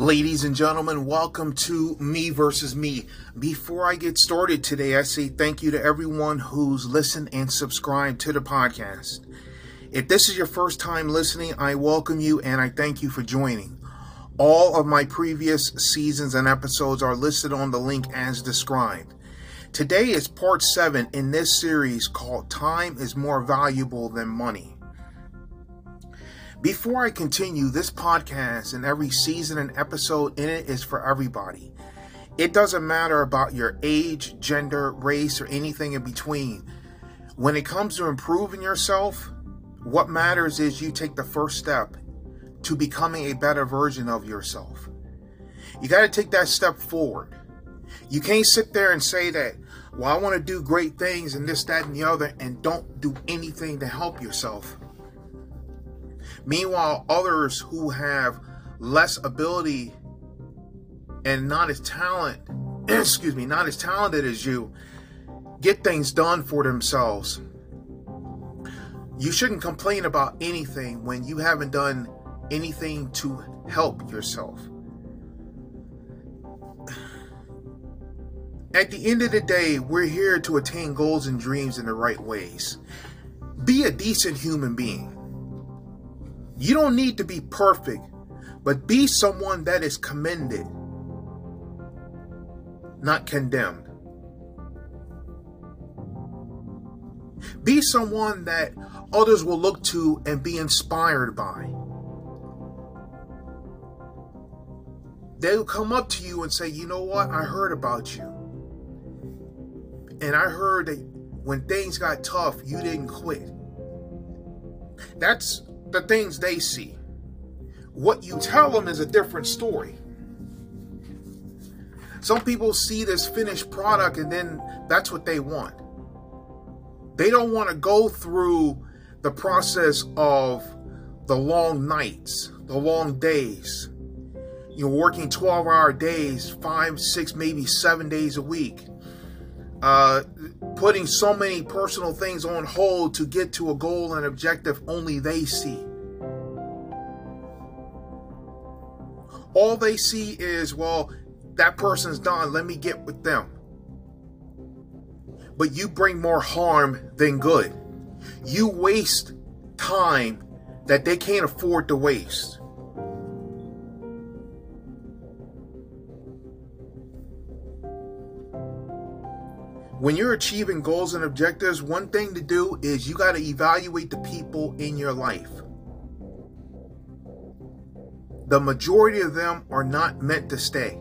Ladies and gentlemen, welcome to Me versus Me. Before I get started today, I say thank you to everyone who's listened and subscribed to the podcast. If this is your first time listening, I welcome you and I thank you for joining. All of my previous seasons and episodes are listed on the link as described. Today is part 7 in this series called Time is More Valuable Than Money. Before I continue, this podcast and every season and episode in it is for everybody. It doesn't matter about your age, gender, race, or anything in between. When it comes to improving yourself, what matters is you take the first step to becoming a better version of yourself. You got to take that step forward. You can't sit there and say that, well, I want to do great things and this, that, and the other, and don't do anything to help yourself. Meanwhile, others who have less ability and not as talent, excuse me, not as talented as you, get things done for themselves. You shouldn't complain about anything when you haven't done anything to help yourself. At the end of the day, we're here to attain goals and dreams in the right ways. Be a decent human being. You don't need to be perfect, but be someone that is commended, not condemned. Be someone that others will look to and be inspired by. They'll come up to you and say, You know what? I heard about you. And I heard that when things got tough, you didn't quit. That's the things they see. What you tell them is a different story. Some people see this finished product and then that's what they want. They don't want to go through the process of the long nights, the long days. You're working 12 hour days, five, six, maybe seven days a week. Uh, putting so many personal things on hold to get to a goal and objective only they see. All they see is, well, that person's done, let me get with them. But you bring more harm than good. You waste time that they can't afford to waste. When you're achieving goals and objectives, one thing to do is you got to evaluate the people in your life. The majority of them are not meant to stay.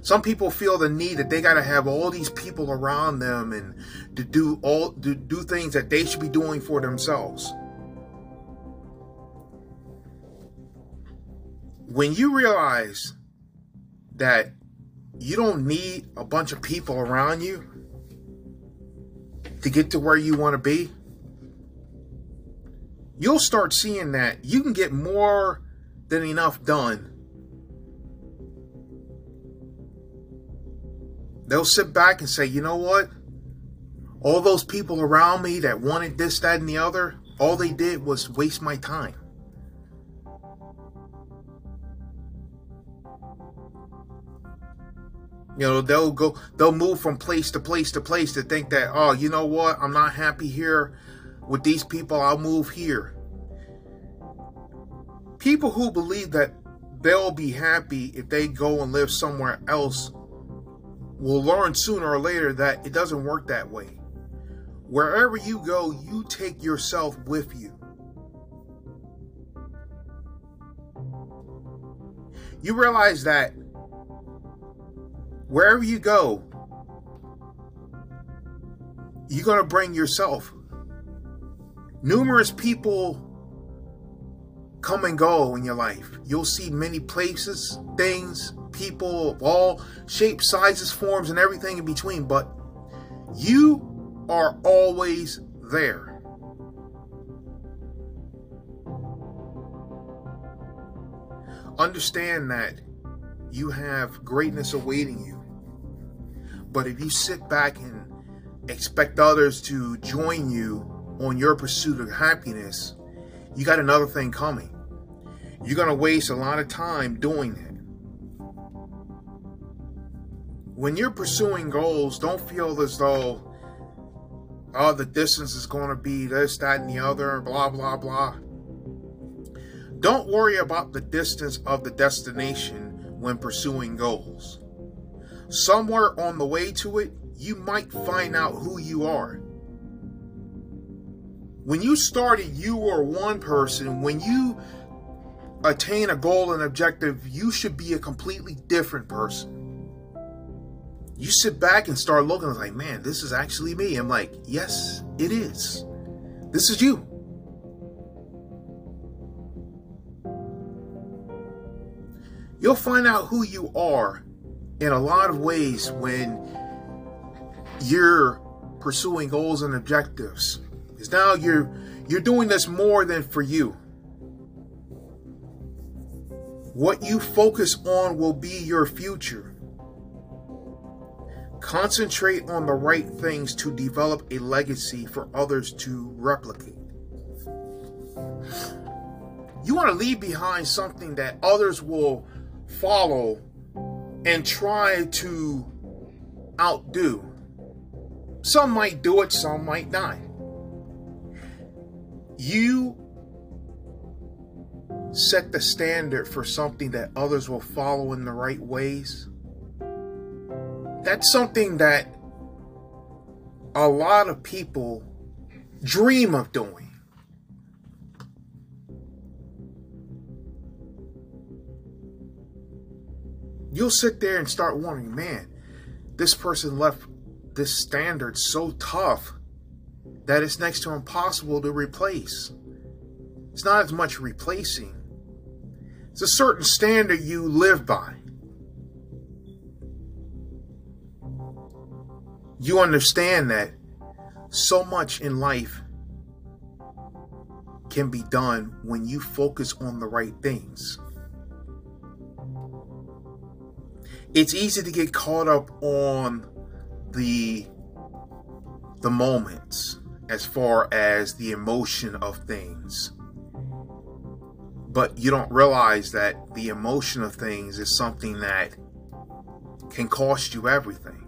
Some people feel the need that they got to have all these people around them and to do all to do things that they should be doing for themselves. When you realize that you don't need a bunch of people around you to get to where you want to be. You'll start seeing that you can get more than enough done. They'll sit back and say, you know what? All those people around me that wanted this, that, and the other, all they did was waste my time. You know, they'll go, they'll move from place to place to place to think that, oh, you know what? I'm not happy here with these people. I'll move here. People who believe that they'll be happy if they go and live somewhere else will learn sooner or later that it doesn't work that way. Wherever you go, you take yourself with you. You realize that wherever you go, you're going to bring yourself. Numerous people come and go in your life. You'll see many places, things, people of all shapes, sizes, forms, and everything in between, but you are always there. Understand that you have greatness awaiting you. But if you sit back and expect others to join you on your pursuit of happiness, you got another thing coming. you're going to waste a lot of time doing that. When you're pursuing goals, don't feel as though, oh, the distance is going to be this, that, and the other, blah, blah, blah. Don't worry about the distance of the destination when pursuing goals. Somewhere on the way to it, you might find out who you are. When you started, you were one person. When you attain a goal and objective, you should be a completely different person. You sit back and start looking like, man, this is actually me. I'm like, yes, it is. This is you. You'll find out who you are in a lot of ways when you're pursuing goals and objectives. Because now you're you're doing this more than for you. What you focus on will be your future. Concentrate on the right things to develop a legacy for others to replicate. You want to leave behind something that others will follow and try to outdo. Some might do it, some might not. You set the standard for something that others will follow in the right ways. That's something that a lot of people dream of doing. You'll sit there and start wondering, man, this person left this standard so tough that it's next to impossible to replace. It's not as much replacing. It's a certain standard you live by. You understand that so much in life can be done when you focus on the right things. It's easy to get caught up on the the moments as far as the emotion of things. But you don't realize that the emotion of things is something that can cost you everything.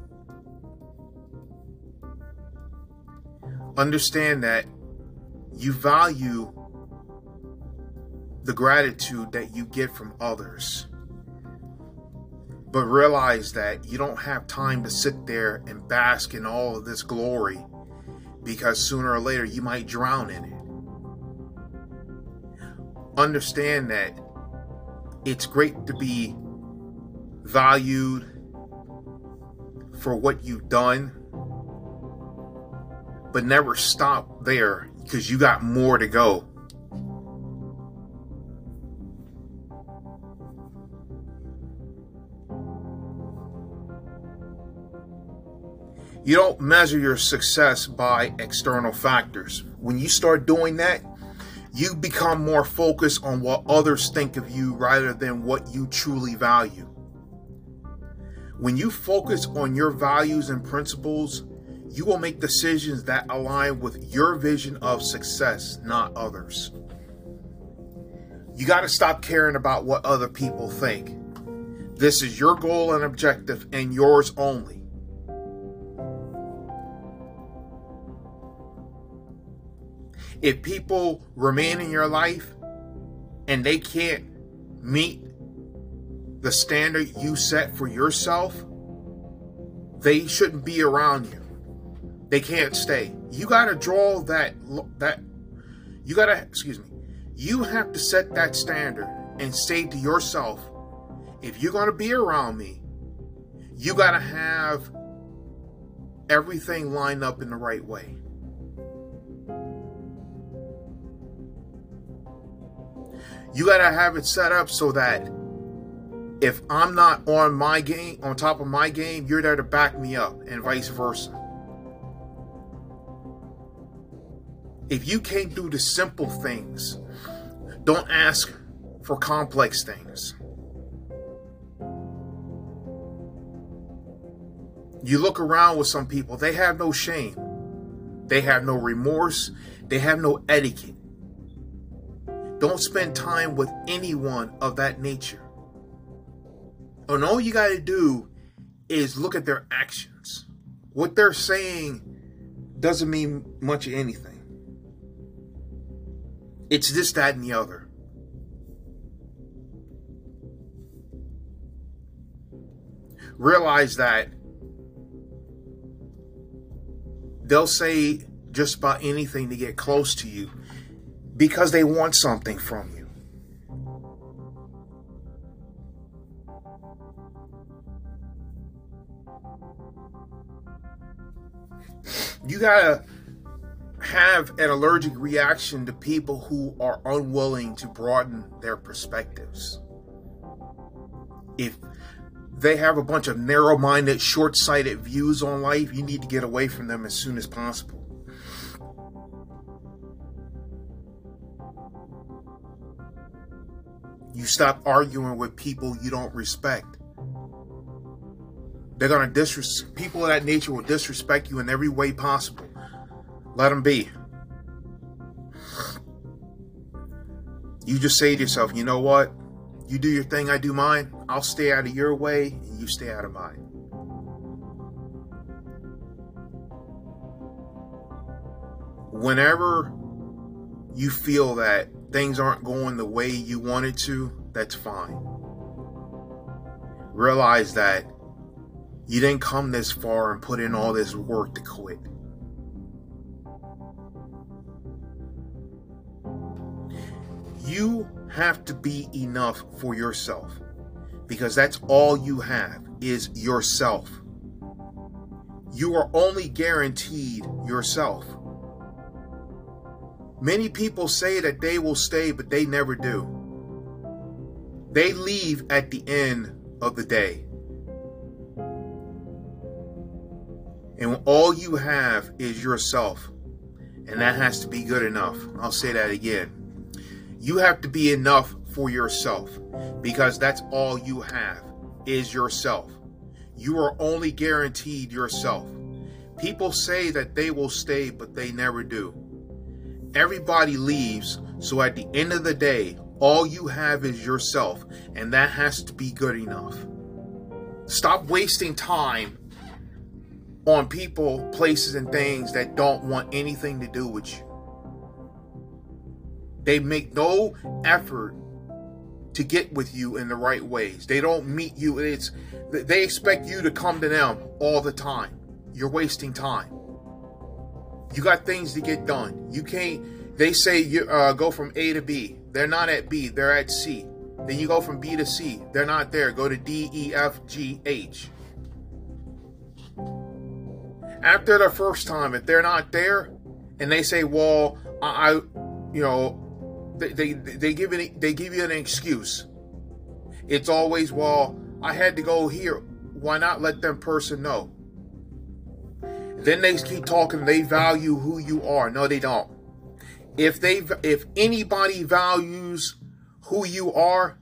Understand that you value the gratitude that you get from others but realize that you don't have time to sit there and bask in all of this glory because sooner or later you might drown in it. Understand that it's great to be valued for what you've done, but never stop there because you got more to go. You don't measure your success by external factors. When you start doing that, you become more focused on what others think of you rather than what you truly value. When you focus on your values and principles, you will make decisions that align with your vision of success, not others. You got to stop caring about what other people think. This is your goal and objective and yours only. If people remain in your life and they can't meet the standard you set for yourself, they shouldn't be around you. They can't stay. You got to draw that that you got to excuse me. You have to set that standard and say to yourself, if you're going to be around me, you got to have everything lined up in the right way. You got to have it set up so that if I'm not on my game, on top of my game, you're there to back me up, and vice versa. If you can't do the simple things, don't ask for complex things. You look around with some people, they have no shame, they have no remorse, they have no etiquette. Don't spend time with anyone of that nature. And all you got to do is look at their actions. What they're saying doesn't mean much of anything. It's this, that, and the other. Realize that they'll say just about anything to get close to you because they want something from you. You gotta have an allergic reaction to people who are unwilling to broaden their perspectives. If they have a bunch of narrow minded, short sighted views on life, you need to get away from them as soon as possible. You stop arguing with people you don't respect. They're gonna disrespect people of that nature will disrespect you in every way possible. Let them be. You just say to yourself, you know what? You do your thing, I do mine. I'll stay out of your way, and you stay out of mine. Whenever you feel that things aren't going the way you wanted to, that's fine. Realize that you didn't come this far and put in all this work to quit. You have to be enough for yourself because that's all you have is yourself. You are only guaranteed yourself. Many people say that they will stay, but they never do. They leave at the end of the day. And all you have is yourself. And that has to be good enough. I'll say that again. You have to be enough for yourself because that's all you have is yourself. You are only guaranteed yourself. People say that they will stay, but they never do. Everybody leaves, so at the end of the day, all you have is yourself, and that has to be good enough. Stop wasting time on people, places, and things that don't want anything to do with you. They make no effort to get with you in the right ways. They don't meet you. It's they expect you to come to them all the time. You're wasting time. You got things to get done. You can't. They say you uh, go from A to B. They're not at B. They're at C. Then you go from B to C. They're not there. Go to D, E, F, G, H. After the first time, if they're not there, and they say, "Well, I, I you know, they, they they give it they give you an excuse. It's always, "Well, I had to go here. Why not let them person know?" Then they keep talking. They value who you are. No, they don't. If they if anybody values who you are,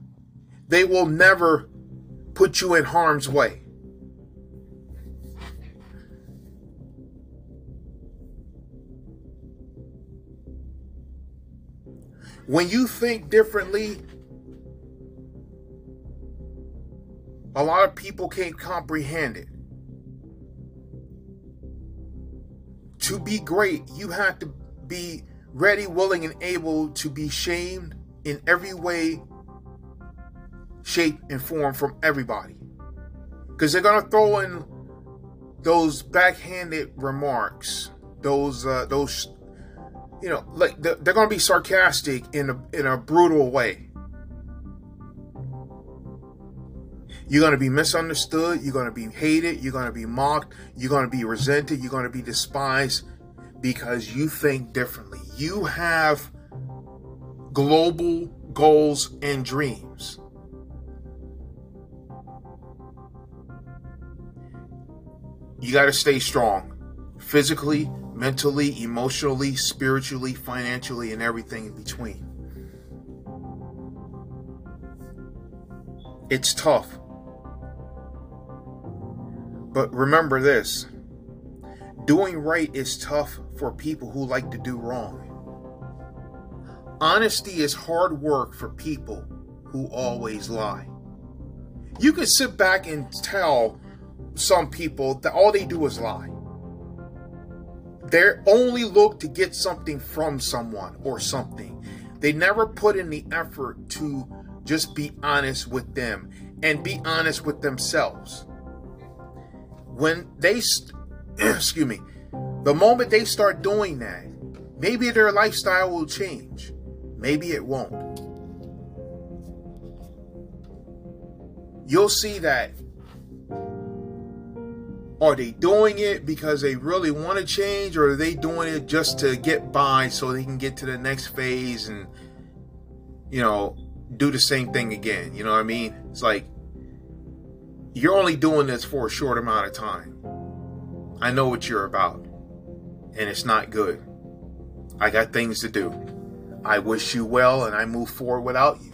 they will never put you in harm's way. When you think differently, a lot of people can't comprehend it. To be great, you have to be ready, willing, and able to be shamed in every way, shape, and form from everybody. Because they're going to throw in those backhanded remarks, those uh, those you know, like they're, they're going to be sarcastic in a in a brutal way. You're going to be misunderstood. You're going to be hated. You're going to be mocked. You're going to be resented. You're going to be despised because you think differently. You have global goals and dreams. You got to stay strong physically, mentally, emotionally, spiritually, financially, and everything in between. It's tough. But remember this doing right is tough for people who like to do wrong. Honesty is hard work for people who always lie. You can sit back and tell some people that all they do is lie. They only look to get something from someone or something. They never put in the effort to just be honest with them and be honest with themselves. When they, excuse me, the moment they start doing that, maybe their lifestyle will change. Maybe it won't. You'll see that are they doing it because they really want to change or are they doing it just to get by so they can get to the next phase and you know do the same thing again you know what i mean it's like you're only doing this for a short amount of time. I know what you're about and it's not good. I got things to do. I wish you well and i move forward without you